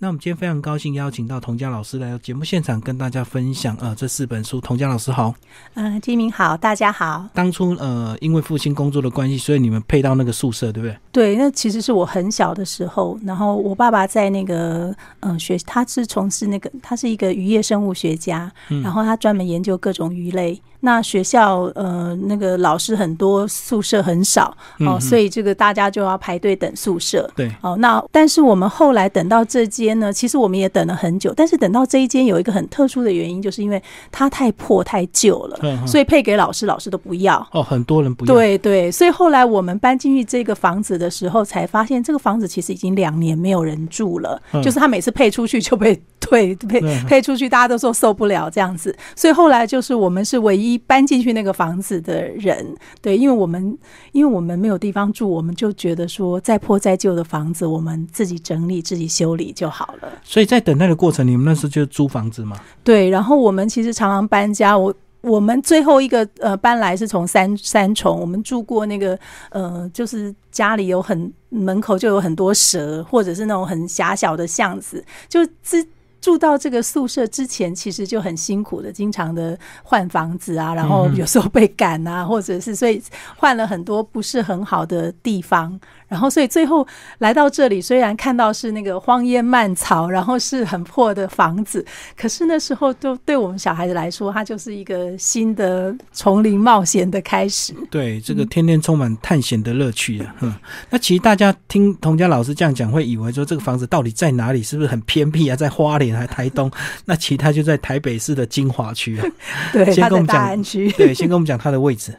那我们今天非常高兴邀请到童佳老师来到节目现场，跟大家分享呃这四本书。童佳老师好，嗯，金明好，大家好。当初呃因为父亲工作的关系，所以你们配到那个宿舍，对不对？对，那其实是我很小的时候，然后我爸爸在那个嗯学，他是从事那个，他是一个渔业生物学家，然后他专门研究各种鱼类。那学校呃那个老师很多，宿舍很少哦，所以这个大家就要排队等宿舍。对，哦，那但是我们后来等到这间呢，其实我们也等了很久，但是等到这一间有一个很特殊的原因，就是因为它太破太旧了，所以配给老师，老师都不要。哦，很多人不要。对对，所以后来我们搬进去这个房子的时候，才发现这个房子其实已经两年没有人住了，就是他每次配出去就被 退配配出去，大家都说受不了这样子，所以后来就是我们是唯一。一搬进去那个房子的人，对，因为我们因为我们没有地方住，我们就觉得说再破再旧的房子，我们自己整理、自己修理就好了。所以在等待的过程，你们那时候就租房子吗？对，然后我们其实常常搬家。我我们最后一个呃搬来是从三三重，我们住过那个呃，就是家里有很门口就有很多蛇，或者是那种很狭小的巷子，就自。住到这个宿舍之前，其实就很辛苦的，经常的换房子啊，然后有时候被赶啊，或者是所以换了很多不是很好的地方。然后，所以最后来到这里，虽然看到是那个荒烟蔓草，然后是很破的房子，可是那时候都对我们小孩子来说，它就是一个新的丛林冒险的开始。对，这个天天充满探险的乐趣啊！嗯，那其实大家听童佳老师这样讲，会以为说这个房子到底在哪里？是不是很偏僻啊？在花莲还台东？那其实它就在台北市的金华区啊。对，先跟我们讲区。对，先跟我们讲它的位置。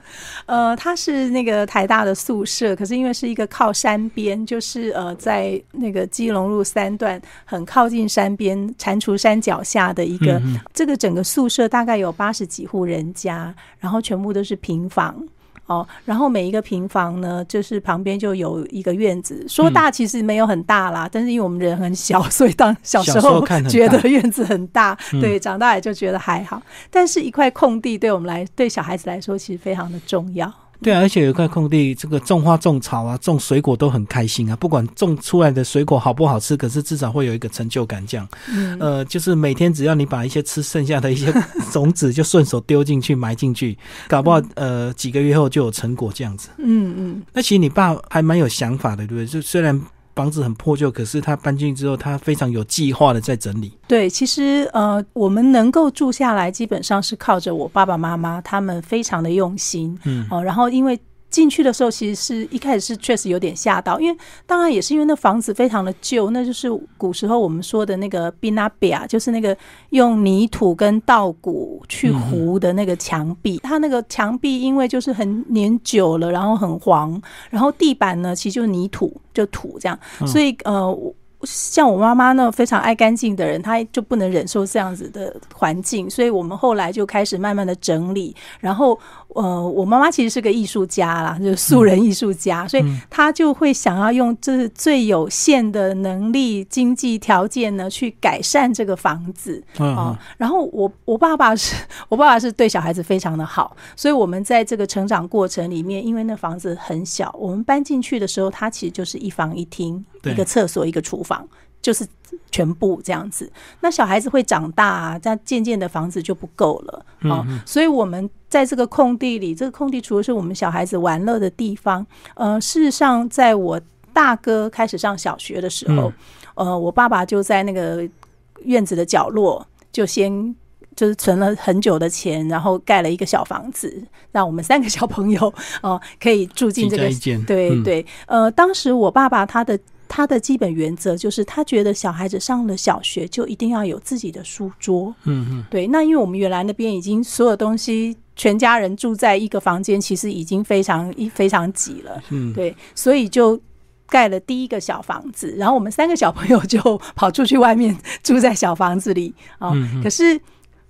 呃，它是那个台大的宿舍，可是因为是一个靠。山边就是呃，在那个基隆路三段很靠近山边蟾蜍山脚下的一个，这个整个宿舍大概有八十几户人家，然后全部都是平房哦，然后每一个平房呢，就是旁边就有一个院子，说大其实没有很大啦，但是因为我们人很小，所以当小时候觉得院子很大，对，长大也就觉得还好，但是一块空地对我们来，对小孩子来说其实非常的重要。对啊，而且有一块空地，这个种花种草啊，种水果都很开心啊。不管种出来的水果好不好吃，可是至少会有一个成就感。这样，呃，就是每天只要你把一些吃剩下的一些种子，就顺手丢进去埋进去，搞不好呃几个月后就有成果这样子。嗯嗯。那其实你爸还蛮有想法的，对不对？就虽然。房子很破旧，可是他搬进去之后，他非常有计划的在整理。对，其实呃，我们能够住下来，基本上是靠着我爸爸妈妈，他们非常的用心。嗯，哦，然后因为。进去的时候，其实是一开始是确实有点吓到，因为当然也是因为那房子非常的旧，那就是古时候我们说的那个 binabia，就是那个用泥土跟稻谷去糊的那个墙壁。它那个墙壁因为就是很年久了，然后很黄，然后地板呢其实就是泥土，就土这样，所以呃。像我妈妈那非常爱干净的人，她就不能忍受这样子的环境，所以我们后来就开始慢慢的整理。然后，呃，我妈妈其实是个艺术家啦，就是素人艺术家，所以她就会想要用这最有限的能力、经济条件呢，去改善这个房子啊。然后我我爸爸是 我爸爸是对小孩子非常的好，所以我们在这个成长过程里面，因为那房子很小，我们搬进去的时候，它其实就是一房一厅。一个厕所，一个厨房，就是全部这样子。那小孩子会长大啊，这样渐渐的房子就不够了啊。所以，我们在这个空地里，这个空地除了是我们小孩子玩乐的地方，呃，事实上，在我大哥开始上小学的时候，呃，我爸爸就在那个院子的角落，就先。就是存了很久的钱，然后盖了一个小房子，让我们三个小朋友哦可以住进这个。对对，呃，当时我爸爸他的他的基本原则就是，他觉得小孩子上了小学就一定要有自己的书桌。嗯嗯。对，那因为我们原来那边已经所有东西全家人住在一个房间，其实已经非常一非常挤了。嗯。对，所以就盖了第一个小房子，然后我们三个小朋友就跑出去外面住在小房子里啊。可是。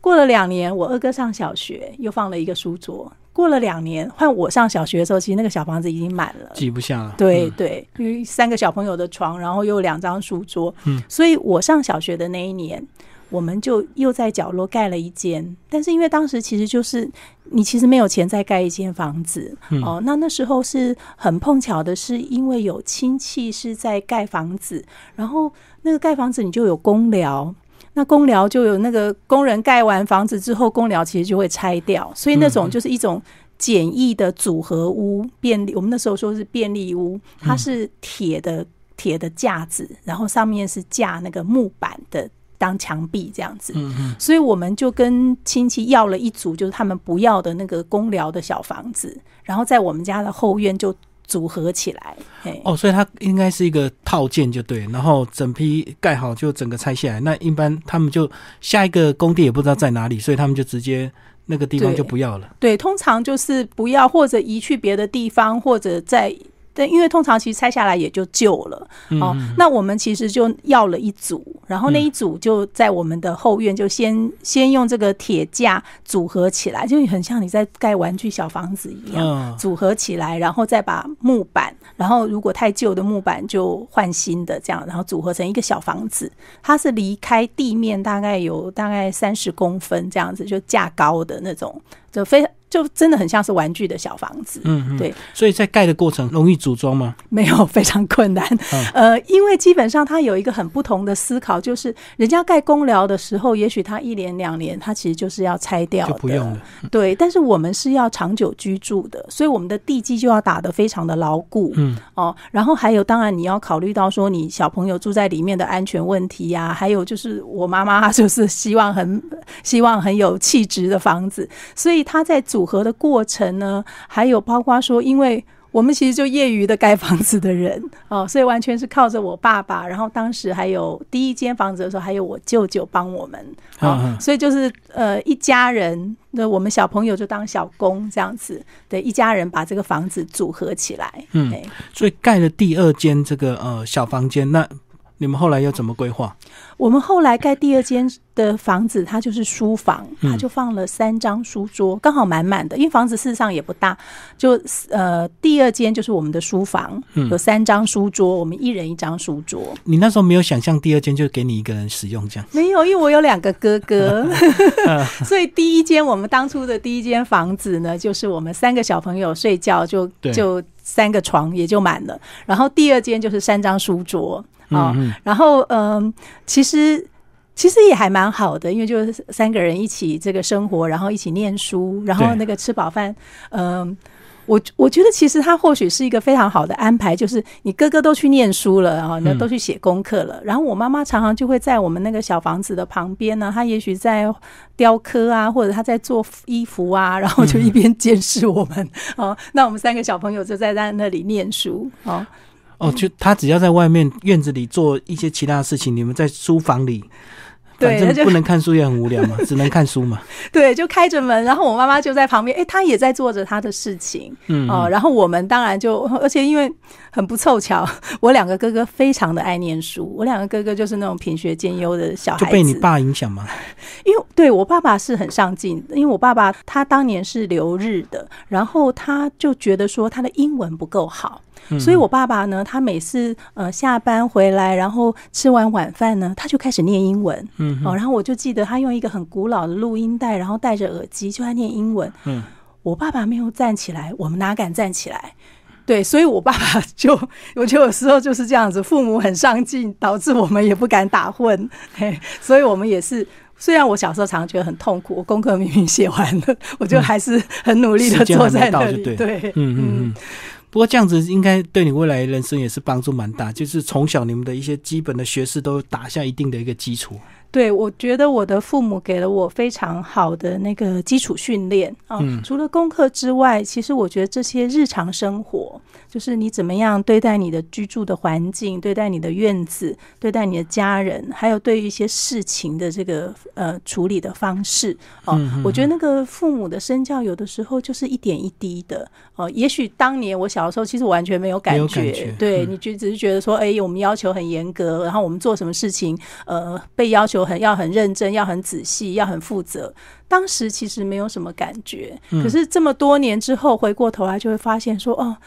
过了两年，我二哥上小学，又放了一个书桌。过了两年，换我上小学的时候，其实那个小房子已经满了，挤不下了。对对，因为三个小朋友的床，然后又有两张书桌，嗯，所以我上小学的那一年，我们就又在角落盖了一间。但是因为当时其实就是你其实没有钱再盖一间房子。哦，那那时候是很碰巧的，是因为有亲戚是在盖房子，然后那个盖房子你就有公寮，那公寮就有那个工人盖完房子之后，公寮其实就会拆掉，所以那种就是一种简易的组合屋便利。我们那时候说是便利屋，它是铁的铁的架子，然后上面是架那个木板的。当墙壁这样子，所以我们就跟亲戚要了一组，就是他们不要的那个公寮的小房子，然后在我们家的后院就组合起来。哦，所以它应该是一个套件就对，然后整批盖好就整个拆下来。那一般他们就下一个工地也不知道在哪里，所以他们就直接那个地方就不要了。对，通常就是不要或者移去别的地方，或者在。对，因为通常其实拆下来也就旧了哦。那我们其实就要了一组，然后那一组就在我们的后院，就先先用这个铁架组合起来，就很像你在盖玩具小房子一样，组合起来，然后再把木板，然后如果太旧的木板就换新的，这样，然后组合成一个小房子。它是离开地面大概有大概三十公分这样子，就架高的那种，就非常。就真的很像是玩具的小房子，嗯，对，所以在盖的过程容易组装吗？没有，非常困难。呃，因为基本上它有一个很不同的思考，就是人家盖公寮的时候，也许他一年两年，他其实就是要拆掉就不用了。对，但是我们是要长久居住的，所以我们的地基就要打得非常的牢固。嗯，哦，然后还有，当然你要考虑到说你小朋友住在里面的安全问题呀，还有就是我妈妈就是希望很希望很有气质的房子，所以她在组。组合的过程呢，还有包括说，因为我们其实就业余的盖房子的人 哦，所以完全是靠着我爸爸。然后当时还有第一间房子的时候，还有我舅舅帮我们啊，所以就是呃一家人，那我们小朋友就当小工这样子，对，一家人把这个房子组合起来。嗯，所以盖了第二间这个呃小房间，那你们后来又怎么规划？我们后来盖第二间的房子，它就是书房，它就放了三张书桌，刚好满满的。因为房子事实上也不大，就呃，第二间就是我们的书房，有三张书桌，我们一人一张书桌。你那时候没有想象第二间就给你一个人使用这样？没有，因为我有两个哥哥，所以第一间我们当初的第一间房子呢，就是我们三个小朋友睡觉就就三个床也就满了，然后第二间就是三张书桌。啊，然后嗯，其实其实也还蛮好的，因为就是三个人一起这个生活，然后一起念书，然后那个吃饱饭，嗯，我我觉得其实他或许是一个非常好的安排，就是你哥哥都去念书了，然后那都去写功课了，然后我妈妈常常就会在我们那个小房子的旁边呢，她也许在雕刻啊，或者她在做衣服啊，然后就一边监视我们，哦，那我们三个小朋友就在在那里念书，哦。哦，就他只要在外面院子里做一些其他的事情，你们在书房里，反正不能看书也很无聊嘛，只能看书嘛。对，就开着门，然后我妈妈就在旁边，哎，她也在做着她的事情，嗯，哦，然后我们当然就，而且因为很不凑巧，我两个哥哥非常的爱念书，我两个哥哥就是那种品学兼优的小孩子，就被你爸影响吗？因为对我爸爸是很上进，因为我爸爸他当年是留日的，然后他就觉得说他的英文不够好。所以，我爸爸呢，他每次呃下班回来，然后吃完晚饭呢，他就开始念英文。嗯，哦，然后我就记得他用一个很古老的录音带，然后戴着耳机就在念英文。嗯，我爸爸没有站起来，我们哪敢站起来？对，所以我爸爸就，我觉得有时候就是这样子，父母很上进，导致我们也不敢打混。嘿，所以我们也是，虽然我小时候常常觉得很痛苦，我功课明明写完了，我就还是很努力的坐在那里。对，嗯嗯嗯。不过这样子应该对你未来人生也是帮助蛮大，就是从小你们的一些基本的学识都打下一定的一个基础。对，我觉得我的父母给了我非常好的那个基础训练啊。除了功课之外，其实我觉得这些日常生活。就是你怎么样对待你的居住的环境，对待你的院子，对待你的家人，还有对于一些事情的这个呃处理的方式哦，我觉得那个父母的身教有的时候就是一点一滴的哦。也许当年我小的时候，其实完全没有感觉，对你就只是觉得说，哎，我们要求很严格，然后我们做什么事情，呃，被要求很要很认真，要很仔细，要很负责。当时其实没有什么感觉，可是这么多年之后回过头来，就会发现说，哦。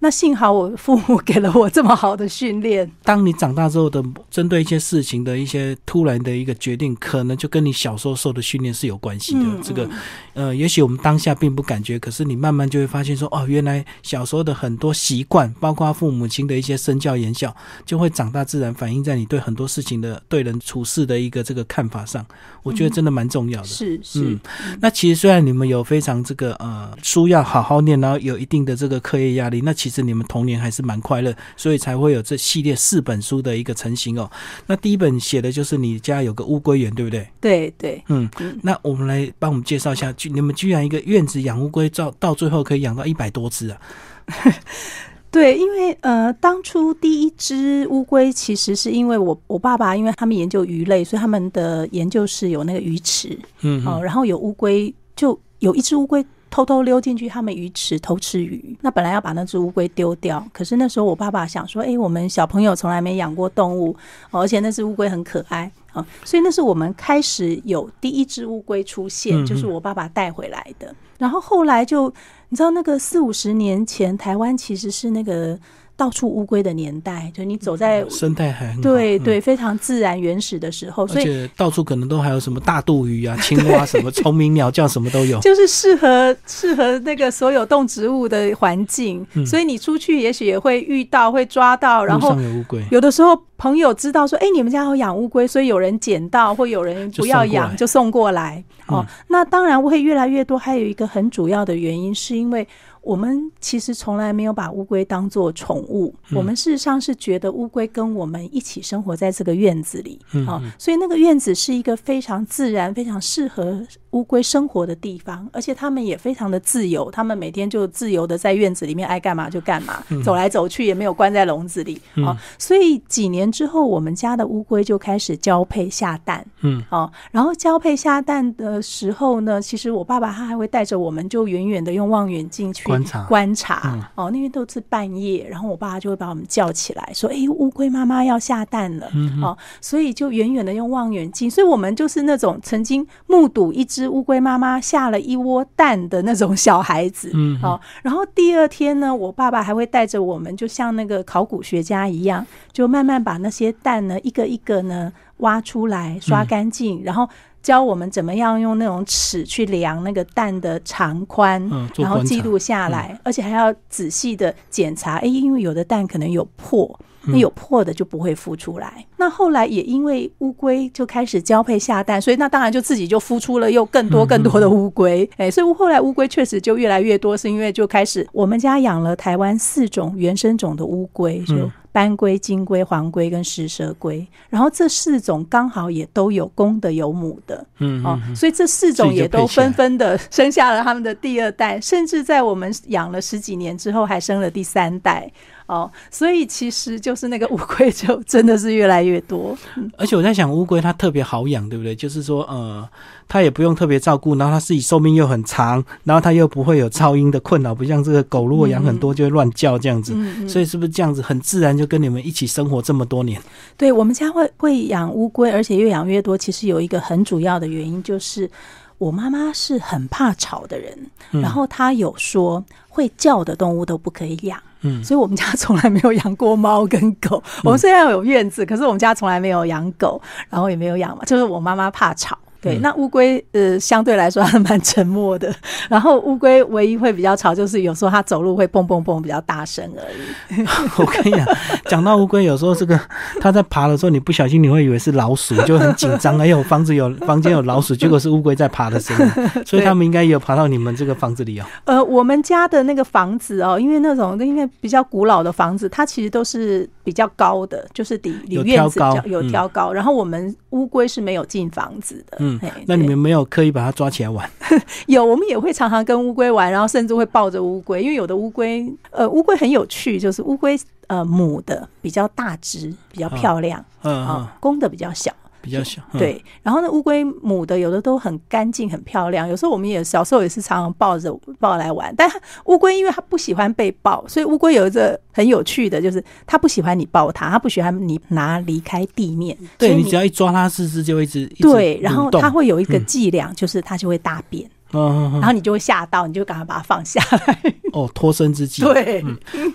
那幸好我父母给了我这么好的训练。当你长大之后的，针对一些事情的一些突然的一个决定，可能就跟你小时候受的训练是有关系的。这个，呃，也许我们当下并不感觉，可是你慢慢就会发现说，哦，原来小时候的很多习惯，包括父母亲的一些身教言教，就会长大自然反映在你对很多事情的对人处事的一个这个看法上。我觉得真的蛮重要的。是是。那其实虽然你们有非常这个呃书要好好念，然后有一定的这个课业压力，那其实你们童年还是蛮快乐，所以才会有这系列四本书的一个成型哦。那第一本写的就是你家有个乌龟园，对不对？对对，嗯。那我们来帮我们介绍一下，你们居然一个院子养乌龟，到到最后可以养到一百多只啊！对，因为呃，当初第一只乌龟其实是因为我我爸爸，因为他们研究鱼类，所以他们的研究室有那个鱼池，嗯，哦，然后有乌龟，就有一只乌龟。偷偷溜进去他们鱼池偷吃鱼，那本来要把那只乌龟丢掉，可是那时候我爸爸想说，哎，我们小朋友从来没养过动物，而且那只乌龟很可爱啊，所以那是我们开始有第一只乌龟出现，就是我爸爸带回来的。然后后来就你知道，那个四五十年前台湾其实是那个。到处乌龟的年代，就你走在生态还很对对非常自然原始的时候，所以到处可能都还有什么大肚鱼啊、青蛙什么虫鸣鸟叫什么都有，就是适合适合那个所有动植物的环境。所以你出去也许也会遇到，会抓到，然后有乌龟。有的时候朋友知道说，哎，你们家有养乌龟，所以有人捡到，或有人不要养就送过来。哦，那当然会越来越多。还有一个很主要的原因，是因为。我们其实从来没有把乌龟当做宠物，我们事实上是觉得乌龟跟我们一起生活在这个院子里啊，所以那个院子是一个非常自然、非常适合。乌龟生活的地方，而且它们也非常的自由，它们每天就自由的在院子里面爱干嘛就干嘛，走来走去也没有关在笼子里啊。所以几年之后，我们家的乌龟就开始交配下蛋，嗯，哦，然后交配下蛋的时候呢，其实我爸爸他还会带着我们，就远远的用望远镜去观察。观察，哦，那边都是半夜，然后我爸就会把我们叫起来，说：“哎，乌龟妈妈要下蛋了。”哦，所以就远远的用望远镜，所以我们就是那种曾经目睹一只。只乌龟妈妈下了一窝蛋的那种小孩子，嗯，好，然后第二天呢，我爸爸还会带着我们，就像那个考古学家一样，就慢慢把那些蛋呢一个一个呢挖出来，刷干净，然后教我们怎么样用那种尺去量那个蛋的长宽，嗯然后记录下来，而且还要仔细的检查，哎，因为有的蛋可能有破。那有破的就不会孵出来。那后来也因为乌龟就开始交配下蛋，所以那当然就自己就孵出了又更多更多的乌龟。哎，所以后来乌龟确实就越来越多，是因为就开始我们家养了台湾四种原生种的乌龟，就斑龟、金龟、黄龟跟石蛇龟。然后这四种刚好也都有公的有母的，嗯，哦，所以这四种也都纷纷的 生下了他们的第二代，甚至在我们养了十几年之后，还生了第三代。哦，所以其实就是那个乌龟就真的是越来越多，而且我在想乌龟它特别好养，对不对？就是说呃，它也不用特别照顾，然后它自己寿命又很长，然后它又不会有噪音的困扰，不像这个狗如果养很多就会乱叫这样子。所以是不是这样子很自然就跟你们一起生活这么多年？对我们家会会养乌龟，而且越养越多。其实有一个很主要的原因就是。我妈妈是很怕吵的人，然后她有说会叫的动物都不可以养，嗯，所以我们家从来没有养过猫跟狗。我们虽然有院子，可是我们家从来没有养狗，然后也没有养嘛，就是我妈妈怕吵。对，那乌龟呃相对来说还蛮沉默的。然后乌龟唯一会比较吵，就是有时候它走路会蹦蹦蹦比较大声而已。我跟你讲，讲到乌龟，有时候这个它在爬的时候，你不小心你会以为是老鼠，就很紧张。哎呦，房子有房间有老鼠，结果是乌龟在爬的声音。所以他们应该有爬到你们这个房子里哦。呃，我们家的那个房子哦，因为那种因为比较古老的房子，它其实都是比较高的，就是底里院子有挑高。然后我们乌龟是没有进房子的。嗯，那你们没有刻意把它抓起来玩？有，我们也会常常跟乌龟玩，然后甚至会抱着乌龟，因为有的乌龟，呃，乌龟很有趣，就是乌龟，呃，母的比较大只，比较漂亮，嗯，公的比较小。比较小，对。然后呢，乌龟母的有的都很干净、很漂亮。有时候我们也小时候也是常常抱着抱来玩。但乌龟因为它不喜欢被抱，所以乌龟有一个很有趣的，就是它不喜欢你抱它，它不喜欢你拿离开地面。对你只要一抓它，四肢就一直对。然后它会有一个伎俩，就是它就会大便。嗯，然后你就会吓到，你就赶快把它放下来。哦，脱身之计。对，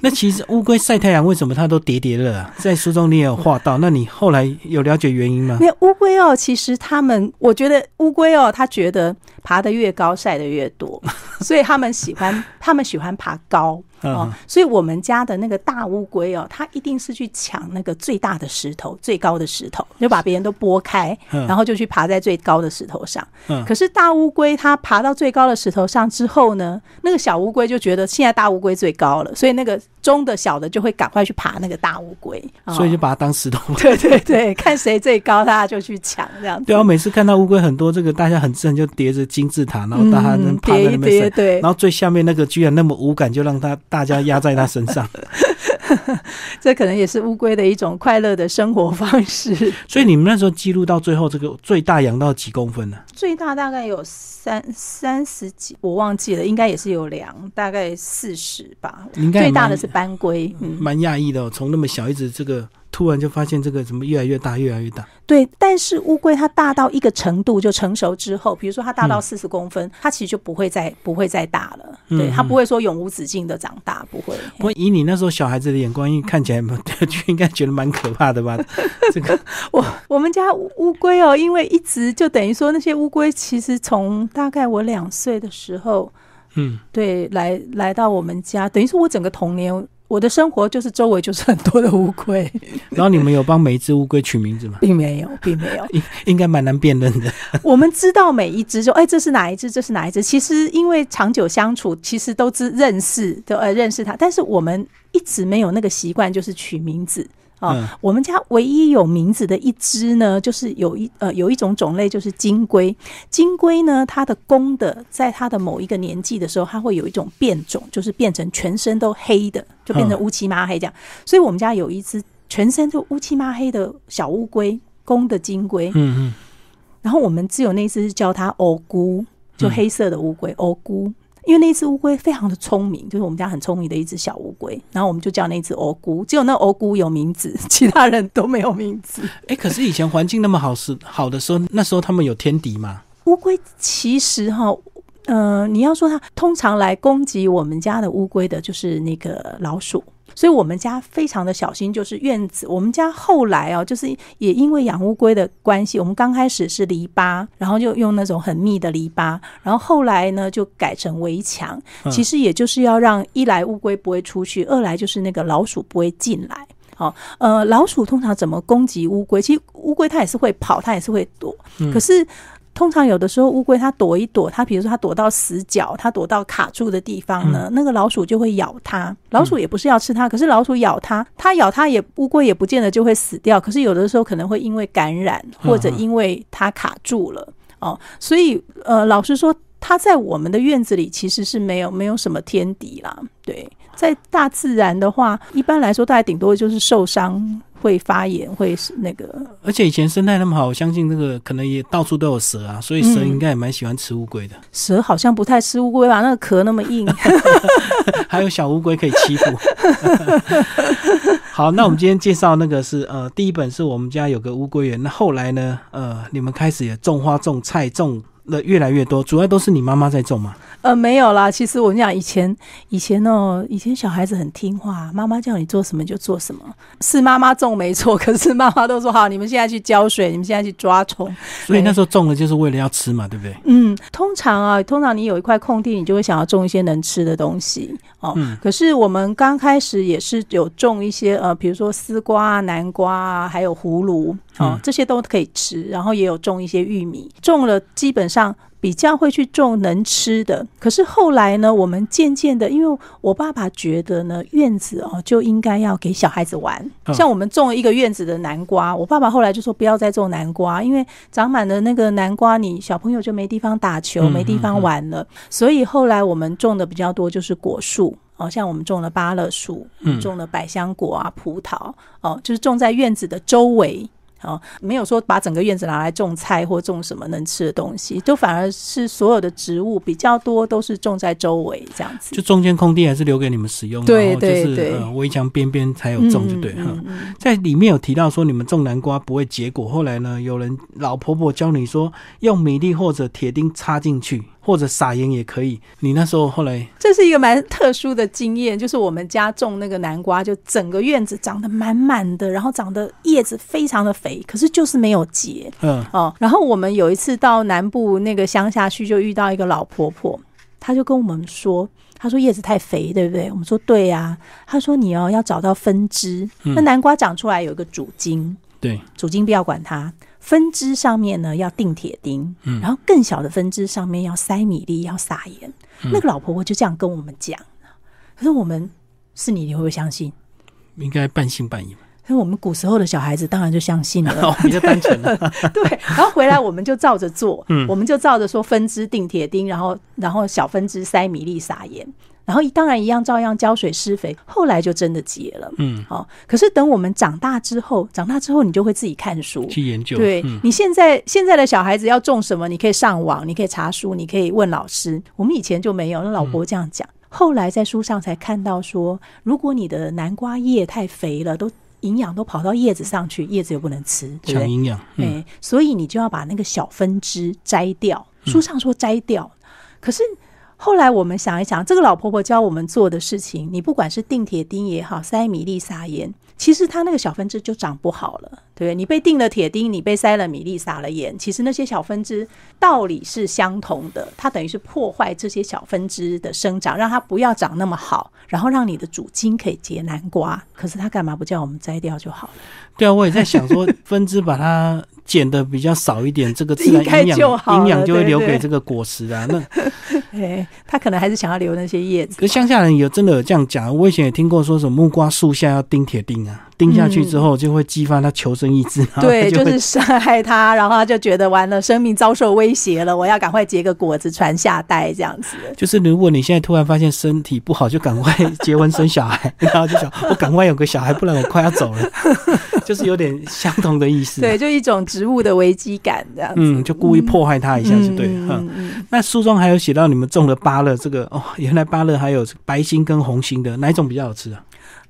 那其实乌龟晒太阳为什么它都叠叠乐啊？在书中你也有画到，那你后来有了解原因吗？没有乌龟哦，其实他们，我觉得乌龟哦，他觉得爬得越高晒得越多，所以他们喜欢，他们喜欢爬高。哦，所以我们家的那个大乌龟哦，它一定是去抢那个最大的石头、最高的石头，就把别人都拨开，然后就去爬在最高的石头上。嗯，可是大乌龟它爬到最高的石头上之后呢，那个小乌龟就觉得现在大乌龟最高了，所以那个中的小的就会赶快去爬那个大乌龟，所以就把它当石头。对对对，看谁最高，大家就去抢这样子。对啊，每次看到乌龟很多，这个大家很自然就叠着金字塔，然后大家能爬在那边对，然后最下面那个居然那么无感，就让他大家压在他身上。这可能也是乌龟的一种快乐的生活方式。所以你们那时候记录到最后，这个最大养到几公分呢？最大大概有三三十几，我忘记了，应该也是有量，大概四十吧。最大的是斑龟，蛮讶异的哦，从那么小一直这个。突然就发现这个怎么越来越大，越来越大。对，但是乌龟它大到一个程度就成熟之后，比如说它大到四十公分，它其实就不会再不会再大了。对，它不会说永无止境的长大，不会。不过以你那时候小孩子的眼光，看起来就应该觉得蛮可怕的吧？这个我我们家乌龟哦，因为一直就等于说那些乌龟，其实从大概我两岁的时候，嗯，对，来来到我们家，等于说我整个童年。我的生活就是周围就是很多的乌龟，然后你们有帮每一只乌龟取名字吗？并没有，并没有，应应该蛮难辨认的。我们知道每一只，就哎，这是哪一只？这是哪一只？其实因为长久相处，其实都知认识，都呃认识它，但是我们一直没有那个习惯，就是取名字。啊，我们家唯一有名字的一只呢，就是有一呃有一种种类就是金龟。金龟呢，它的公的在它的某一个年纪的时候，它会有一种变种，就是变成全身都黑的，就变成乌漆麻黑这样。所以我们家有一只全身就乌漆麻黑的小乌龟，公的金龟。嗯嗯。然后我们只有那只叫它欧姑，就黑色的乌龟欧姑。因为那只乌龟非常的聪明，就是我们家很聪明的一只小乌龟，然后我们就叫那只欧姑，只有那欧姑有名字，其他人都没有名字。哎，可是以前环境那么好时好的时候，那时候他们有天敌吗？乌龟其实哈，呃，你要说它通常来攻击我们家的乌龟的，就是那个老鼠。所以我们家非常的小心，就是院子。我们家后来啊，就是也因为养乌龟的关系，我们刚开始是篱笆，然后就用那种很密的篱笆，然后后来呢就改成围墙。其实也就是要让一来乌龟不会出去，二来就是那个老鼠不会进来。好，呃，老鼠通常怎么攻击乌龟？其实乌龟它也是会跑，它也是会躲，可是。通常有的时候乌龟它躲一躲，它比如说它躲到死角，它躲到卡住的地方呢，那个老鼠就会咬它。老鼠也不是要吃它，可是老鼠咬它，它咬它也乌龟也不见得就会死掉。可是有的时候可能会因为感染或者因为它卡住了哦，所以呃，老实说，它在我们的院子里其实是没有没有什么天敌啦。对，在大自然的话，一般来说大概顶多就是受伤。会发炎，会是那个。而且以前生态那么好，我相信那个可能也到处都有蛇啊，所以蛇应该也蛮喜欢吃乌龟的。蛇好像不太吃乌龟吧？那个壳那么硬。还有小乌龟可以欺负。好，那我们今天介绍那个是呃，第一本是我们家有个乌龟园。那后来呢？呃，你们开始也种花、种菜、种的越来越多，主要都是你妈妈在种吗？呃，没有啦。其实我跟你讲，以前以前哦，以前小孩子很听话，妈妈叫你做什么就做什么。是妈妈种没错，可是妈妈都说好，你们现在去浇水，你们现在去抓虫。所以那时候种了就是为了要吃嘛，对不对？嗯，通常啊，通常你有一块空地，你就会想要种一些能吃的东西哦。可是我们刚开始也是有种一些呃，比如说丝瓜啊、南瓜啊，还有葫芦哦，这些都可以吃。然后也有种一些玉米，种了基本上。比较会去种能吃的，可是后来呢，我们渐渐的，因为我爸爸觉得呢，院子哦就应该要给小孩子玩。像我们种了一个院子的南瓜，我爸爸后来就说不要再种南瓜，因为长满了那个南瓜，你小朋友就没地方打球，没地方玩了。所以后来我们种的比较多就是果树，哦，像我们种了芭乐树，种了百香果啊、葡萄，哦，就是种在院子的周围。哦，没有说把整个院子拿来种菜或种什么能吃的东西，就反而是所有的植物比较多，都是种在周围这样子。就中间空地还是留给你们使用，对对对，围墙边边才有种，就对哈。在里面有提到说你们种南瓜不会结果，后来呢，有人老婆婆教你说用米粒或者铁钉插进去。或者撒盐也可以。你那时候后来，这是一个蛮特殊的经验，就是我们家种那个南瓜，就整个院子长得满满的，然后长得叶子非常的肥，可是就是没有结。嗯哦，然后我们有一次到南部那个乡下去，就遇到一个老婆婆，她就跟我们说，她说叶子太肥，对不对？我们说对呀。她说你哦要找到分支，那南瓜长出来有一个主茎，对，主茎不要管它。分支上面呢要钉铁钉，嗯，然后更小的分支上面要塞米粒，要撒盐。那个老婆婆就这样跟我们讲，可是我们是你，你会不会相信？应该半信半疑。所以我们古时候的小孩子当然就相信了，比较单纯了。对，然后回来我们就照着做，嗯，我们就照着说分支钉铁钉，然后然后小分支塞米粒撒盐。然后当然一样，照样浇水施肥，后来就真的结了。嗯，好。可是等我们长大之后，长大之后你就会自己看书去研究。对，你现在现在的小孩子要种什么，你可以上网，你可以查书，你可以问老师。我们以前就没有，那老伯这样讲。后来在书上才看到说，如果你的南瓜叶太肥了，都营养都跑到叶子上去，叶子又不能吃，抢营养。哎，所以你就要把那个小分支摘掉。书上说摘掉，可是。后来我们想一想，这个老婆婆教我们做的事情，你不管是钉铁钉也好，塞米粒撒盐，其实它那个小分支就长不好了，对不对？你被钉了铁钉，你被塞了米粒，撒了盐，其实那些小分支道理是相同的，它等于是破坏这些小分支的生长，让它不要长那么好，然后让你的主茎可以结南瓜。可是他干嘛不叫我们摘掉就好了？对啊，我也在想说，分支把它剪的比较少一点，这个自然营养营养就会留给这个果实啊。那。对他可能还是想要留那些叶子。可乡下人有真的有这样讲，我以前也听过说什么木瓜树下要钉铁钉啊。钉下去之后，就会激发他求生意志。对，就是伤害他，然后他就觉得完了，生命遭受威胁了，我要赶快结个果子传下代，这样子。就是如果你现在突然发现身体不好，就赶快结婚生小孩，然后就想我赶快有个小孩，不然我快要走了。就是有点相同的意思。对，就一种植物的危机感这样子。嗯，就故意破坏他一下就对。嗯嗯。那书中还有写到你们种的芭乐，这个哦，原来芭乐还有白心跟红心的，哪一种比较好吃啊？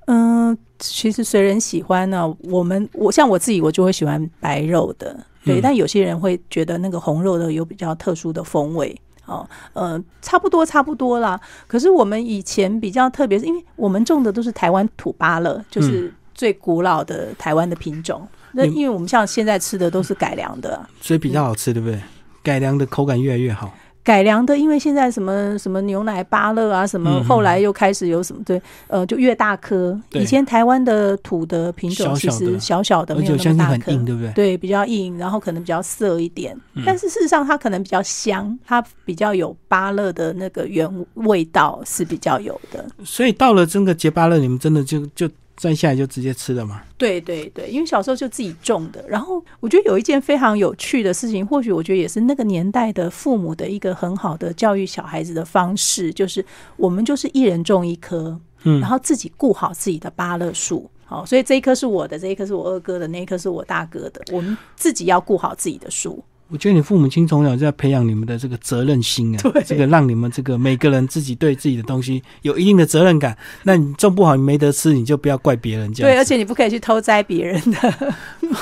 嗯，其实随人喜欢呢。我们我像我自己，我就会喜欢白肉的，对。但有些人会觉得那个红肉的有比较特殊的风味。哦，呃，差不多差不多啦。可是我们以前比较特别，是因为我们种的都是台湾土芭乐，就是最古老的台湾的品种。那因为我们像现在吃的都是改良的，所以比较好吃，对不对？改良的口感越来越好。改良的，因为现在什么什么牛奶芭乐啊，什么后来又开始有什么对，呃，就越大颗。以前台湾的土的品种其实小小的，没有那么大颗，对不对？对，比较硬，然后可能比较涩一点。但是事实上，它可能比较香，它比较有芭乐的那个原味道是比较有的。所以到了这个结芭乐，你们真的就就。摘下来就直接吃了吗？对对对，因为小时候就自己种的。然后我觉得有一件非常有趣的事情，或许我觉得也是那个年代的父母的一个很好的教育小孩子的方式，就是我们就是一人种一棵，嗯，然后自己顾好自己的芭乐树。好，所以这一棵是我的，这一棵是我二哥的，那一棵是我大哥的。我们自己要顾好自己的树。我觉得你父母亲从小就在培养你们的这个责任心啊，这个让你们这个每个人自己对自己的东西有一定的责任感。那你种不好，你没得吃，你就不要怪别人。这样对，而且你不可以去偷摘别人的。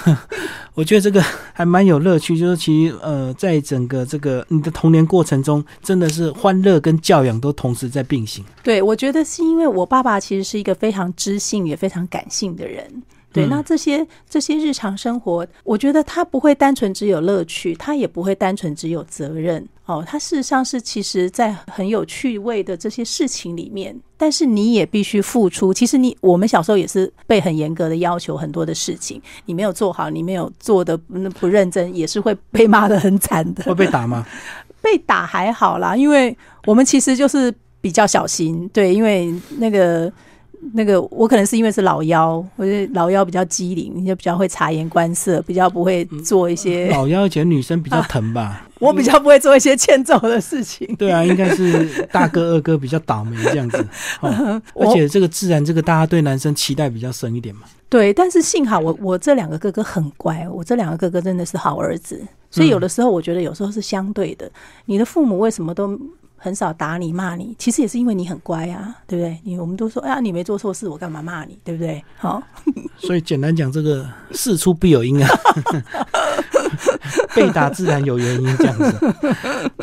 我觉得这个还蛮有乐趣，就是其实呃，在整个这个你的童年过程中，真的是欢乐跟教养都同时在并行。对，我觉得是因为我爸爸其实是一个非常知性也非常感性的人。对，那这些这些日常生活，我觉得他不会单纯只有乐趣，他也不会单纯只有责任哦。他事实上是其实在很有趣味的这些事情里面，但是你也必须付出。其实你我们小时候也是被很严格的要求很多的事情，你没有做好，你没有做的不不认真，也是会被骂的很惨的。会被打吗？被打还好啦，因为我们其实就是比较小心。对，因为那个。那个我可能是因为是老幺，我觉得老幺比较机灵，就比较会察言观色，比较不会做一些 老幺，而且女生比较疼吧。我比较不会做一些欠揍的事情。对啊，应该是大哥二哥比较倒霉这样子。而且这个自然，这个大家对男生期待比较深一点嘛。对，但是幸好我我这两个哥哥很乖，我这两个哥哥真的是好儿子，所以有的时候我觉得有时候是相对的。你的父母为什么都？很少打你骂你，其实也是因为你很乖啊，对不对？你我们都说，哎呀，你没做错事，我干嘛骂你，对不对？好，所以简单讲，这个事出必有因啊。被打自然有原因这样子。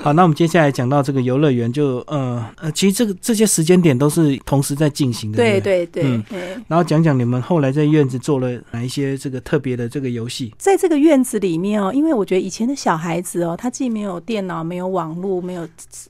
好，那我们接下来讲到这个游乐园，就呃呃，其实这个这些时间点都是同时在进行的。对对对，嗯。然后讲讲你们后来在院子做了哪一些这个特别的这个游戏？在这个院子里面哦，因为我觉得以前的小孩子哦，他既没有电脑，没有网络，没有，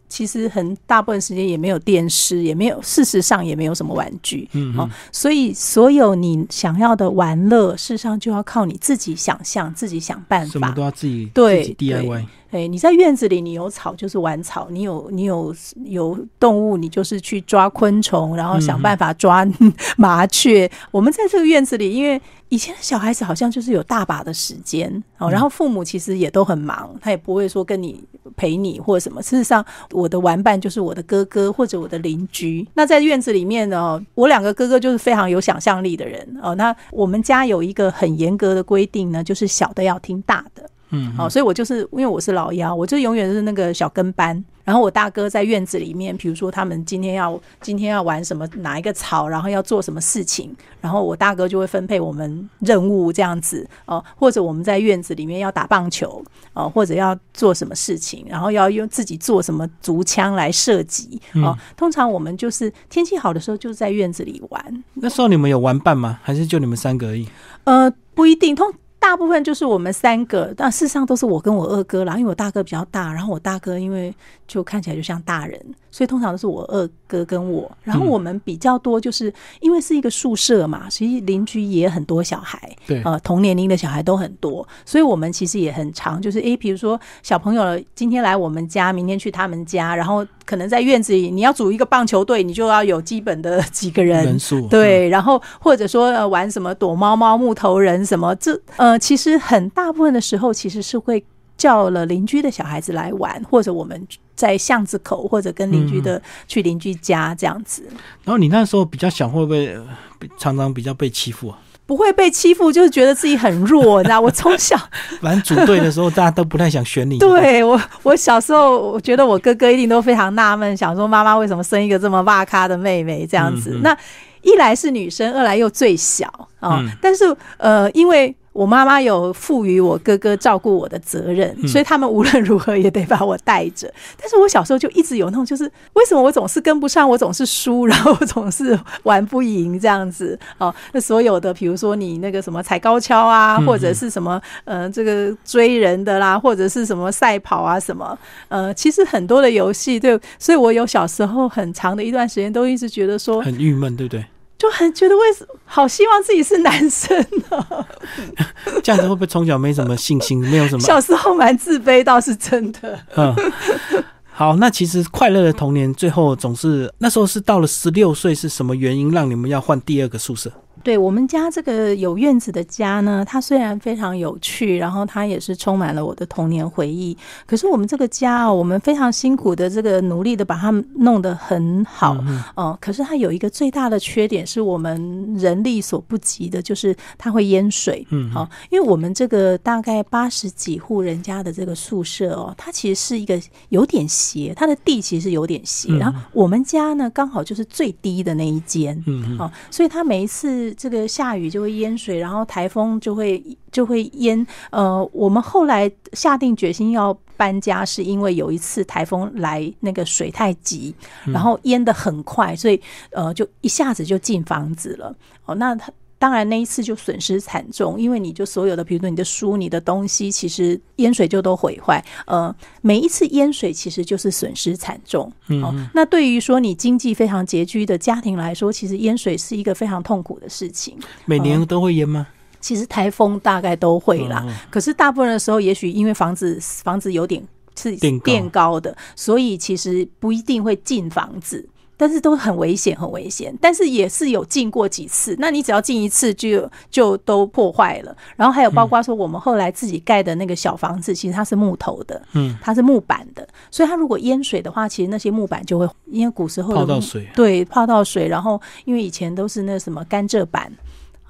其实很大部分时间也没有电视，也没有，事实上也没有什么玩具。嗯。哦，所以所有你想要的玩乐，事实上就要靠你自己想象，自己想办法，什么都要自己对 DIY。哎，你在院子里，你有草就是玩草，你有你有有动物，你就是去抓昆虫，然后想办法抓 麻雀。我们在这个院子里，因为以前的小孩子好像就是有大把的时间哦，然后父母其实也都很忙，他也不会说跟你陪你或者什么。事实上，我的玩伴就是我的哥哥或者我的邻居。那在院子里面呢，我两个哥哥就是非常有想象力的人哦。那我们家有一个很严格的规定呢，就是小的要听大的。嗯，好，所以我就是因为我是老幺，我就永远是那个小跟班。然后我大哥在院子里面，比如说他们今天要今天要玩什么哪一个草，然后要做什么事情，然后我大哥就会分配我们任务这样子哦，或者我们在院子里面要打棒球哦，或者要做什么事情，然后要用自己做什么竹枪来射击哦。通常我们就是天气好的时候就在院子里玩。那时候你们有玩伴吗？还是就你们三个而已？呃，不一定通。大部分就是我们三个，但事实上都是我跟我二哥啦。因为我大哥比较大，然后我大哥因为就看起来就像大人，所以通常都是我二哥跟我。然后我们比较多，就是因为是一个宿舍嘛，所以邻居也很多小孩，对，呃，同年龄的小孩都很多，所以我们其实也很长。就是诶，比如说小朋友今天来我们家，明天去他们家，然后可能在院子里，你要组一个棒球队，你就要有基本的几个人人数，对。然后或者说呃玩什么躲猫猫、木头人什么这呃。呃，其实很大部分的时候，其实是会叫了邻居的小孩子来玩，或者我们在巷子口，或者跟邻居的去邻居家这样子。然后你那时候比较小，会不会常常比较被欺负啊？不会被欺负，就是觉得自己很弱，你知道？我从小 反正组队的时候，大家都不太想选你。对我，我小时候我觉得我哥哥一定都非常纳闷，想说妈妈为什么生一个这么哇咖的妹妹这样子？那一来是女生，二来又最小啊。但是呃，因为。我妈妈有赋予我哥哥照顾我的责任，所以他们无论如何也得把我带着。但是我小时候就一直有那种，就是为什么我总是跟不上，我总是输，然后总是玩不赢这样子哦。那所有的，比如说你那个什么踩高跷啊，或者是什么呃这个追人的啦，或者是什么赛跑啊什么呃，其实很多的游戏对，所以我有小时候很长的一段时间都一直觉得说很郁闷，对不对？就很觉得为什么好希望自己是男生呢？这样子会不会从小没什么信心，没有什么？小时候蛮自卑，倒是真的。嗯，好，那其实快乐的童年最后总是那时候是到了十六岁，是什么原因让你们要换第二个宿舍？对我们家这个有院子的家呢，它虽然非常有趣，然后它也是充满了我的童年回忆。可是我们这个家哦，我们非常辛苦的这个努力的把它弄得很好，哦，可是它有一个最大的缺点，是我们人力所不及的，就是它会淹水。嗯，好，因为我们这个大概八十几户人家的这个宿舍哦，它其实是一个有点斜，它的地其实有点斜。然后我们家呢，刚好就是最低的那一间。嗯，好，所以它每一次。这个下雨就会淹水，然后台风就会就会淹。呃，我们后来下定决心要搬家，是因为有一次台风来，那个水太急，然后淹的很快，所以呃，就一下子就进房子了。哦，那他。当然，那一次就损失惨重，因为你就所有的，比如说你的书、你的东西，其实淹水就都毁坏。呃，每一次淹水其实就是损失惨重。嗯，那对于说你经济非常拮据的家庭来说，其实淹水是一个非常痛苦的事情。每年都会淹吗？其实台风大概都会啦，可是大部分的时候，也许因为房子房子有点是垫高的，所以其实不一定会进房子。但是都很危险，很危险。但是也是有进过几次，那你只要进一次就就都破坏了。然后还有包括说，我们后来自己盖的那个小房子，其实它是木头的，嗯，它是木板的，所以它如果淹水的话，其实那些木板就会因为古时候泡到水，对，泡到水。然后因为以前都是那什么甘蔗板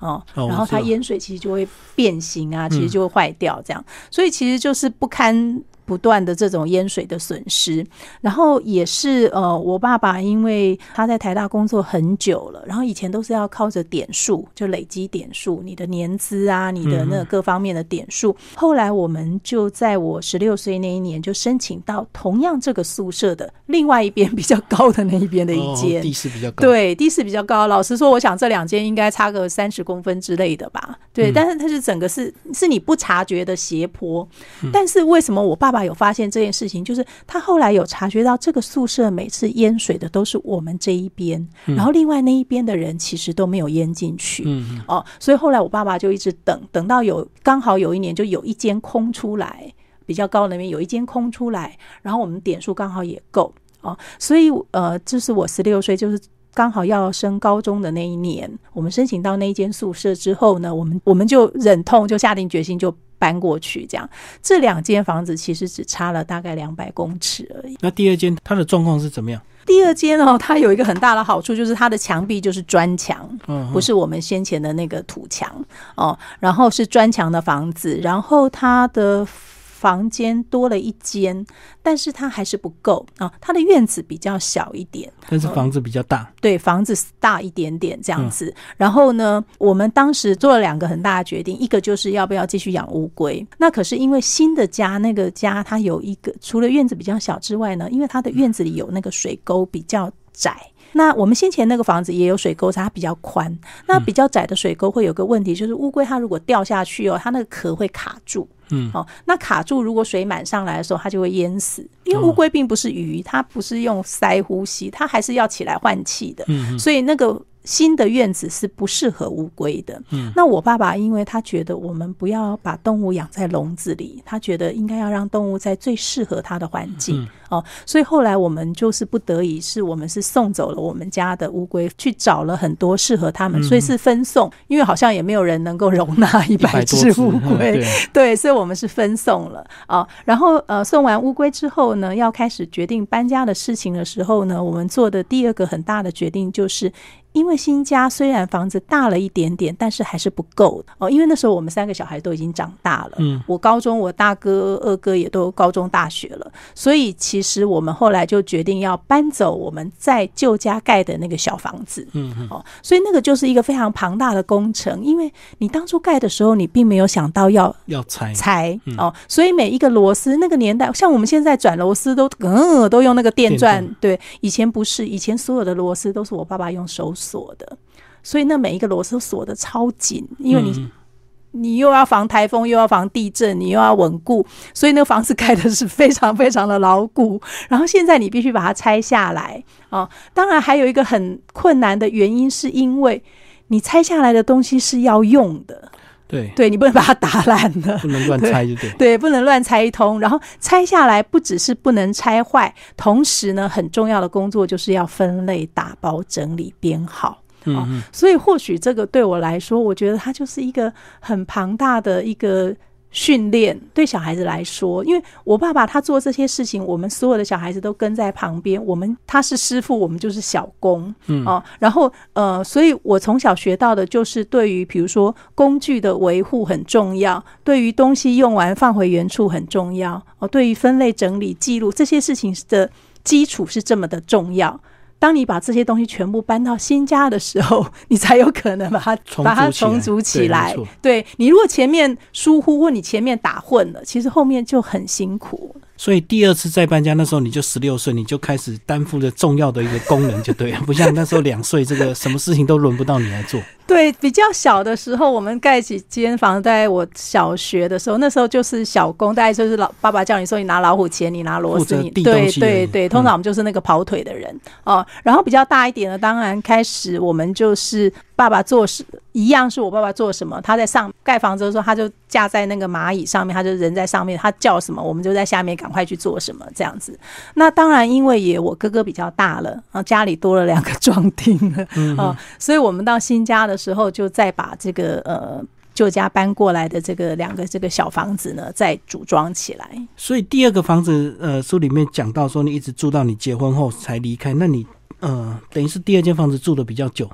哦，然后它淹水其实就会变形啊，其实就会坏掉这样。所以其实就是不堪。不断的这种淹水的损失，然后也是呃，我爸爸因为他在台大工作很久了，然后以前都是要靠着点数，就累积点数，你的年资啊，你的那各方面的点数。后来我们就在我十六岁那一年就申请到同样这个宿舍的另外一边比较高的那一边的一间，地势比较高，对，地势比较高。老实说，我想这两间应该差个三十公分之类的吧，对。但是它是整个是是你不察觉的斜坡，但是为什么我爸爸？有发现这件事情，就是他后来有察觉到这个宿舍每次淹水的都是我们这一边，然后另外那一边的人其实都没有淹进去。嗯哦，所以后来我爸爸就一直等，等到有刚好有一年就有一间空出来，比较高那边有一间空出来，然后我们点数刚好也够哦，所以呃，这是我十六岁，就是刚好要升高中的那一年，我们申请到那一间宿舍之后呢，我们我们就忍痛就下定决心就。搬过去，这样这两间房子其实只差了大概两百公尺而已。那第二间它的状况是怎么样？第二间哦，它有一个很大的好处，就是它的墙壁就是砖墙，嗯，不是我们先前的那个土墙哦，然后是砖墙的房子，然后它的。房间多了一间，但是它还是不够啊。它的院子比较小一点，但是房子比较大。对，房子大一点点这样子。然后呢，我们当时做了两个很大的决定，一个就是要不要继续养乌龟。那可是因为新的家，那个家它有一个除了院子比较小之外呢，因为它的院子里有那个水沟比较窄。那我们先前那个房子也有水沟，它比较宽。那比较窄的水沟会有个问题，就是乌龟它如果掉下去哦，它那个壳会卡住。嗯，哦，那卡住，如果水满上来的时候，它就会淹死。因为乌龟并不是鱼，它不是用鳃呼吸，它还是要起来换气的。嗯，所以那个。新的院子是不适合乌龟的。嗯，那我爸爸因为他觉得我们不要把动物养在笼子里，他觉得应该要让动物在最适合它的环境哦，所以后来我们就是不得已，是我们是送走了我们家的乌龟，去找了很多适合他们，所以是分送，因为好像也没有人能够 容纳一百只乌龟，对，所以我们是分送了啊。然后呃，送完乌龟之后呢，要开始决定搬家的事情的时候呢，我们做的第二个很大的决定就是。因为新家虽然房子大了一点点，但是还是不够哦。因为那时候我们三个小孩都已经长大了，嗯，我高中，我大哥、二哥也都高中、大学了，所以其实我们后来就决定要搬走我们在旧家盖的那个小房子，嗯嗯，哦，所以那个就是一个非常庞大的工程。因为你当初盖的时候，你并没有想到要要拆。拆哦，所以每一个螺丝，那个年代像我们现在转螺丝都嗯都用那个电钻，对，以前不是，以前所有的螺丝都是我爸爸用手。锁的，所以那每一个螺丝锁的超紧，因为你你又要防台风，又要防地震，你又要稳固，所以那个房子盖的是非常非常的牢固。然后现在你必须把它拆下来啊！当然还有一个很困难的原因，是因为你拆下来的东西是要用的。对，对你不能把它打烂的，不能乱拆就对。对，不能乱拆一通。然后拆下来不只是不能拆坏，同时呢，很重要的工作就是要分类、打包、整理、编号。嗯，所以或许这个对我来说，我觉得它就是一个很庞大的一个。训练对小孩子来说，因为我爸爸他做这些事情，我们所有的小孩子都跟在旁边。我们他是师傅，我们就是小工，嗯哦。然后呃，所以我从小学到的就是对于比如说工具的维护很重要，对于东西用完放回原处很重要哦，对于分类整理记录这些事情的基础是这么的重要。当你把这些东西全部搬到新家的时候，你才有可能把它把它重组起来。对你，如果前面疏忽或你前面打混了，其实后面就很辛苦。所以第二次再搬家那时候你就十六岁，你就开始担负着重要的一个功能，就对了，不像那时候两岁，这个什么事情都轮不到你来做。对，比较小的时候，我们盖几间房，在我小学的时候，那时候就是小工，大概就是老爸爸叫你说你拿老虎钳，你拿螺丝，你对对对，通常我们就是那个跑腿的人哦。然后比较大一点的，当然开始我们就是爸爸做事一样，是我爸爸做什么，他在上盖房子的时候，他就架在那个蚂蚁上面，他就人在上面，他叫什么，我们就在下面赶快去做什么这样子。那当然，因为也我哥哥比较大了，然后家里多了两个壮丁了啊，所以我们到新家的。时候就再把这个呃旧家搬过来的这个两个这个小房子呢，再组装起来。所以第二个房子呃书里面讲到说，你一直住到你结婚后才离开，那你呃等于是第二间房子住的比较久。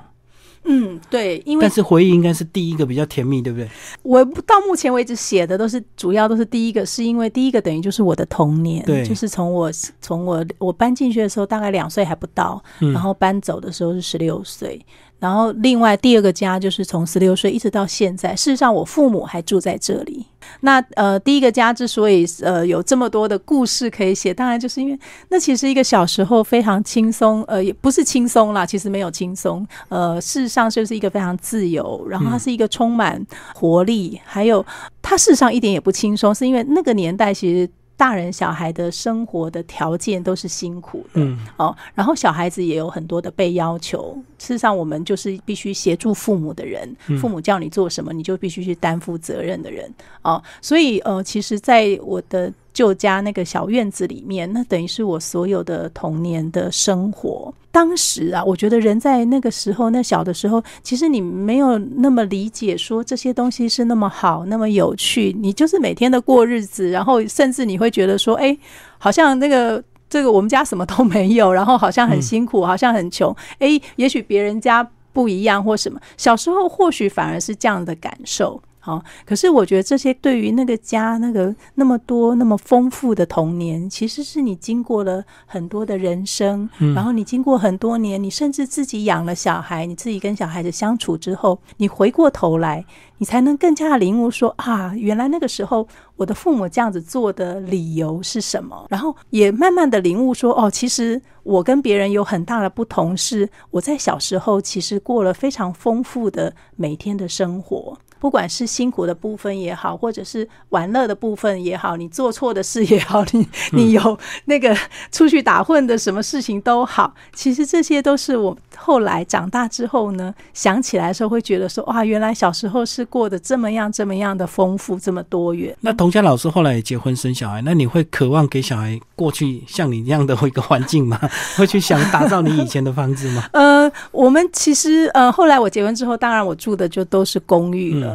嗯，对，因为但是回忆应该是第一个比较甜蜜，对不对？我到目前为止写的都是主要都是第一个，是因为第一个等于就是我的童年，对，就是从我从我我搬进去的时候大概两岁还不到，然后搬走的时候是十六岁。然后，另外第二个家就是从十六岁一直到现在。事实上，我父母还住在这里。那呃，第一个家之所以呃有这么多的故事可以写，当然就是因为那其实一个小时候非常轻松，呃，也不是轻松啦，其实没有轻松。呃，事实上就是一个非常自由，然后它是一个充满活力，还有它事实上一点也不轻松，是因为那个年代其实。大人小孩的生活的条件都是辛苦的，嗯，哦，然后小孩子也有很多的被要求。事实上，我们就是必须协助父母的人，父母叫你做什么，你就必须去担负责任的人，哦，所以呃，其实，在我的。旧家那个小院子里面，那等于是我所有的童年的生活。当时啊，我觉得人在那个时候，那小的时候，其实你没有那么理解说这些东西是那么好、那么有趣。你就是每天的过日子，然后甚至你会觉得说，哎，好像那个这个我们家什么都没有，然后好像很辛苦，好像很穷。哎，也许别人家不一样或什么。小时候或许反而是这样的感受。好，可是我觉得这些对于那个家那个那么多那么丰富的童年，其实是你经过了很多的人生，然后你经过很多年，你甚至自己养了小孩，你自己跟小孩子相处之后，你回过头来，你才能更加的领悟说啊，原来那个时候我的父母这样子做的理由是什么，然后也慢慢的领悟说哦，其实我跟别人有很大的不同，是我在小时候其实过了非常丰富的每天的生活。不管是辛苦的部分也好，或者是玩乐的部分也好，你做错的事也好，你 你有那个出去打混的什么事情都好，其实这些都是我后来长大之后呢，想起来的时候会觉得说，哇，原来小时候是过得这么样这么样的丰富，这么多元。那童佳老师后来也结婚生小孩，那你会渴望给小孩过去像你一样的一个环境吗？会去想打造你以前的房子吗？呃，我们其实呃，后来我结婚之后，当然我住的就都是公寓了。嗯，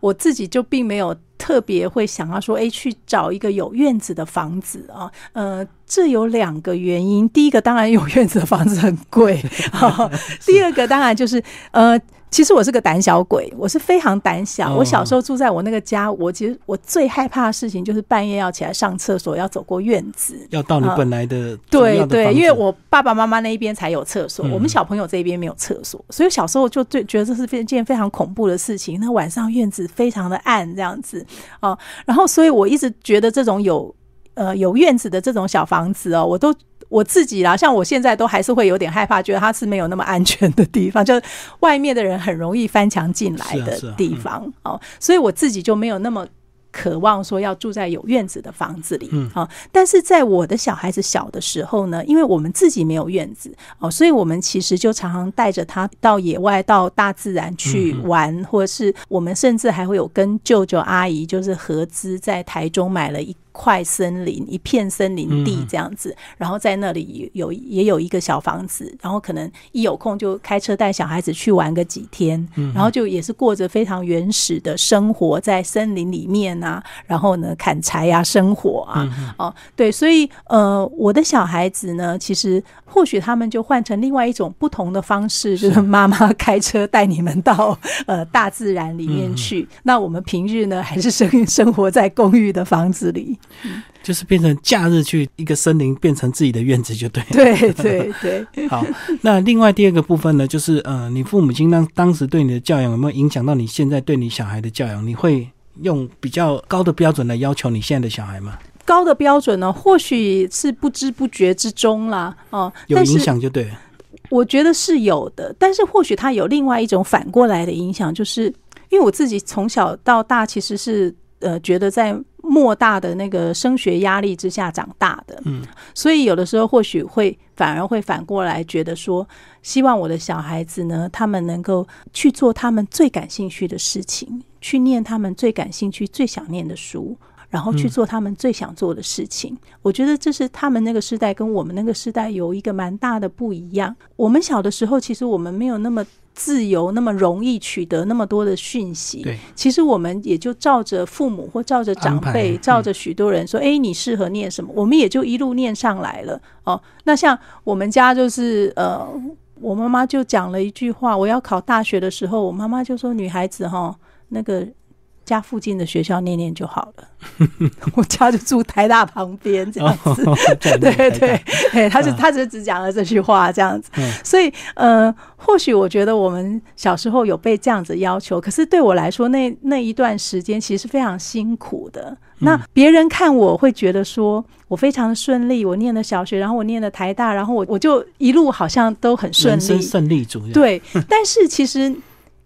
我自己就并没有特别会想要说，哎，去找一个有院子的房子啊。呃，这有两个原因，第一个当然有院子的房子很贵，第二个当然就是呃。其实我是个胆小鬼，我是非常胆小。我小时候住在我那个家，我其实我最害怕的事情就是半夜要起来上厕所，要走过院子，要到你本来的对对，因为我爸爸妈妈那一边才有厕所，我们小朋友这边没有厕所，所以小时候就最觉得这是一件非常恐怖的事情。那晚上院子非常的暗，这样子啊，然后所以我一直觉得这种有呃有院子的这种小房子哦，我都。我自己啦，像我现在都还是会有点害怕，觉得它是没有那么安全的地方，就是外面的人很容易翻墙进来的地方哦，所以我自己就没有那么。渴望说要住在有院子的房子里，嗯，好，但是在我的小孩子小的时候呢，因为我们自己没有院子哦，所以我们其实就常常带着他到野外、到大自然去玩，或者是我们甚至还会有跟舅舅阿姨就是合资在台中买了一块森林、一片森林地这样子，然后在那里有也有一个小房子，然后可能一有空就开车带小孩子去玩个几天，然后就也是过着非常原始的生活在森林里面。啊，然后呢，砍柴啊，生火啊，哦，对，所以呃，我的小孩子呢，其实或许他们就换成另外一种不同的方式，就是妈妈开车带你们到 呃大自然里面去。那我们平日呢，还是生生活在公寓的房子里，就是变成假日去一个森林，变成自己的院子，就对。对对对。好，那另外第二个部分呢，就是呃，你父母亲当当时对你的教养有没有影响到你现在对你小孩的教养？你会？用比较高的标准来要求你现在的小孩吗？高的标准呢，或许是不知不觉之中啦，哦，有影响就对。我觉得是有的，但是或许它有另外一种反过来的影响，就是因为我自己从小到大其实是呃觉得在莫大的那个升学压力之下长大的，嗯，所以有的时候或许会反而会反过来觉得说，希望我的小孩子呢，他们能够去做他们最感兴趣的事情。去念他们最感兴趣、最想念的书，然后去做他们最想做的事情。我觉得这是他们那个时代跟我们那个时代有一个蛮大的不一样。我们小的时候，其实我们没有那么自由、那么容易取得那么多的讯息。对，其实我们也就照着父母或照着长辈、照着许多人说：“哎，你适合念什么？”我们也就一路念上来了。哦，那像我们家就是呃。我妈妈就讲了一句话：我要考大学的时候，我妈妈就说：“女孩子哈，那个。”家附近的学校念念就好了，我家就住台大旁边这样子，对对对，他就他就只讲了这句话这样子，所以呃，或许我觉得我们小时候有被这样子要求，可是对我来说，那那一段时间其实非常辛苦的。那别人看我会觉得说我非常的顺利，我念了小学，然后我念了台大，然后我我就一路好像都很顺利，顺利主义。对，但是其实。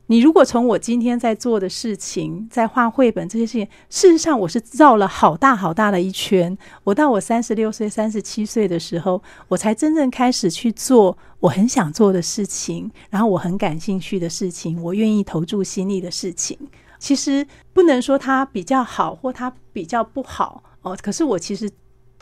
你如果从我今天在做的事情，在画绘本这些事情，事实上我是绕了好大好大的一圈。我到我三十六岁、三十七岁的时候，我才真正开始去做我很想做的事情，然后我很感兴趣的事情，我愿意投注心力的事情。其实不能说它比较好或它比较不好哦。可是我其实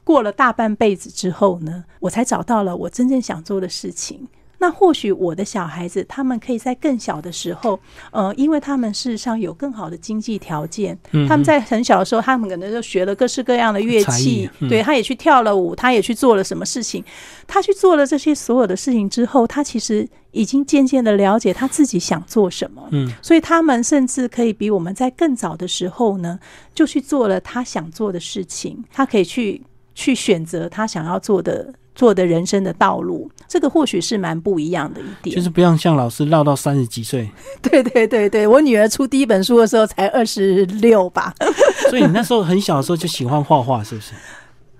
过了大半辈子之后呢，我才找到了我真正想做的事情。那或许我的小孩子，他们可以在更小的时候，呃，因为他们事实上有更好的经济条件，他们在很小的时候，他们可能就学了各式各样的乐器，对，他也去跳了舞，他也去做了什么事情，他去做了这些所有的事情之后，他其实已经渐渐的了解他自己想做什么，嗯，所以他们甚至可以比我们在更早的时候呢，就去做了他想做的事情，他可以去去选择他想要做的。做的人生的道路，这个或许是蛮不一样的一点，就是不要像老师唠到三十几岁。对对对对，我女儿出第一本书的时候才二十六吧。所以你那时候很小的时候就喜欢画画，是不是？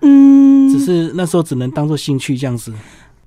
嗯，只是那时候只能当做兴趣这样子。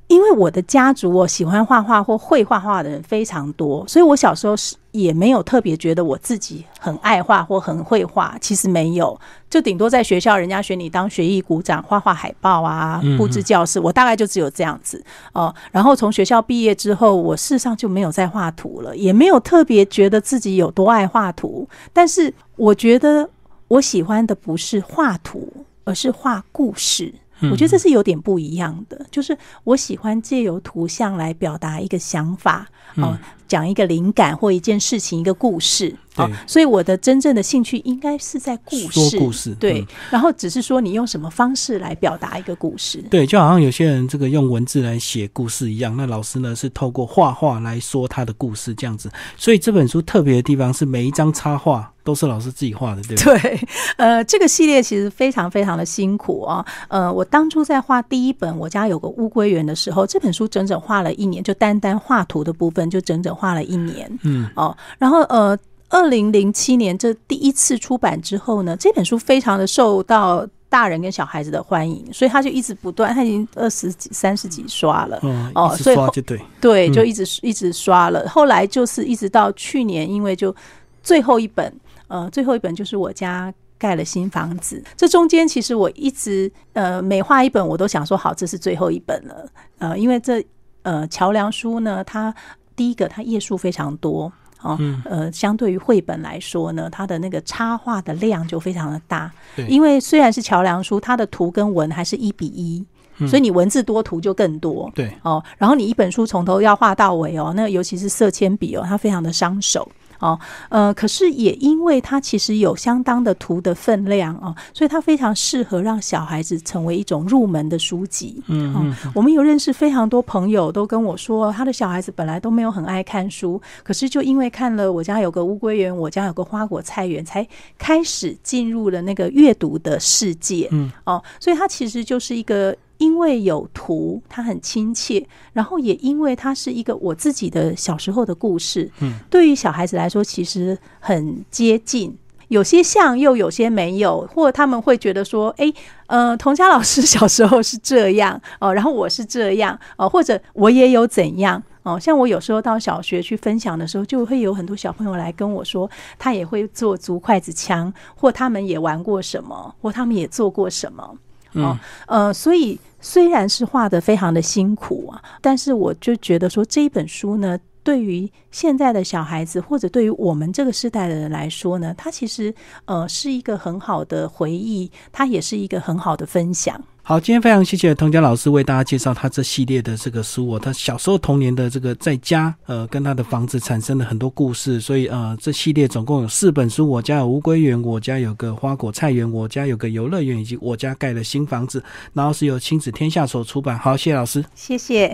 因为我的家族，我喜欢画画或会画画的人非常多，所以我小时候是也没有特别觉得我自己很爱画或很会画。其实没有，就顶多在学校人家选你当学艺股长，画画海报啊，布置教室，我大概就只有这样子哦。然后从学校毕业之后，我事实上就没有再画图了，也没有特别觉得自己有多爱画图。但是我觉得我喜欢的不是画图，而是画故事。我觉得这是有点不一样的，就是我喜欢借由图像来表达一个想法，哦，讲一个灵感或一件事情、一个故事，哦，所以我的真正的兴趣应该是在故事，说故事，对，然后只是说你用什么方式来表达一个故事，对，就好像有些人这个用文字来写故事一样，那老师呢是透过画画来说他的故事这样子，所以这本书特别的地方是每一张插画。都是老师自己画的，对对？对，呃，这个系列其实非常非常的辛苦啊。呃，我当初在画第一本《我家有个乌龟园》的时候，这本书整整画了一年，就单单画图的部分就整整画了一年。嗯，哦，然后呃，二零零七年这第一次出版之后呢，这本书非常的受到大人跟小孩子的欢迎，所以他就一直不断，他已经二十几、三十几刷了。哦，所以就对对，就一直一直刷了。后来就是一直到去年，因为就最后一本。呃，最后一本就是我家盖了新房子。这中间其实我一直呃每画一本，我都想说好，这是最后一本了。呃，因为这呃桥梁书呢，它第一个它页数非常多哦，呃，相对于绘本来说呢，它的那个插画的量就非常的大。因为虽然是桥梁书，它的图跟文还是一比一，所以你文字多，图就更多。对哦，然后你一本书从头要画到尾哦，那尤其是色铅笔哦，它非常的伤手。哦，呃，可是也因为它其实有相当的图的分量哦，所以它非常适合让小孩子成为一种入门的书籍。嗯嗯，我们有认识非常多朋友都跟我说，他的小孩子本来都没有很爱看书，可是就因为看了我家有个乌龟园，我家有个花果菜园，才开始进入了那个阅读的世界。嗯，哦，所以它其实就是一个。因为有图，它很亲切，然后也因为它是一个我自己的小时候的故事，嗯，对于小孩子来说，其实很接近，有些像，又有些没有，或他们会觉得说，哎，呃，童佳老师小时候是这样 哦，然后我是这样哦，或者我也有怎样哦，像我有时候到小学去分享的时候，就会有很多小朋友来跟我说，他也会做竹筷子枪，或他们也玩过什么，或他们也做过什么。哦，呃，所以虽然是画的非常的辛苦啊，但是我就觉得说这一本书呢，对于现在的小孩子或者对于我们这个时代的人来说呢，它其实呃是一个很好的回忆，它也是一个很好的分享。好，今天非常谢谢童佳老师为大家介绍他这系列的这个书哦，他小时候童年的这个在家，呃，跟他的房子产生了很多故事，所以呃，这系列总共有四本书，我家有乌龟园，我家有个花果菜园，我家有个游乐园，以及我家盖了新房子，然后是由亲子天下所出版。好，谢谢老师，谢谢。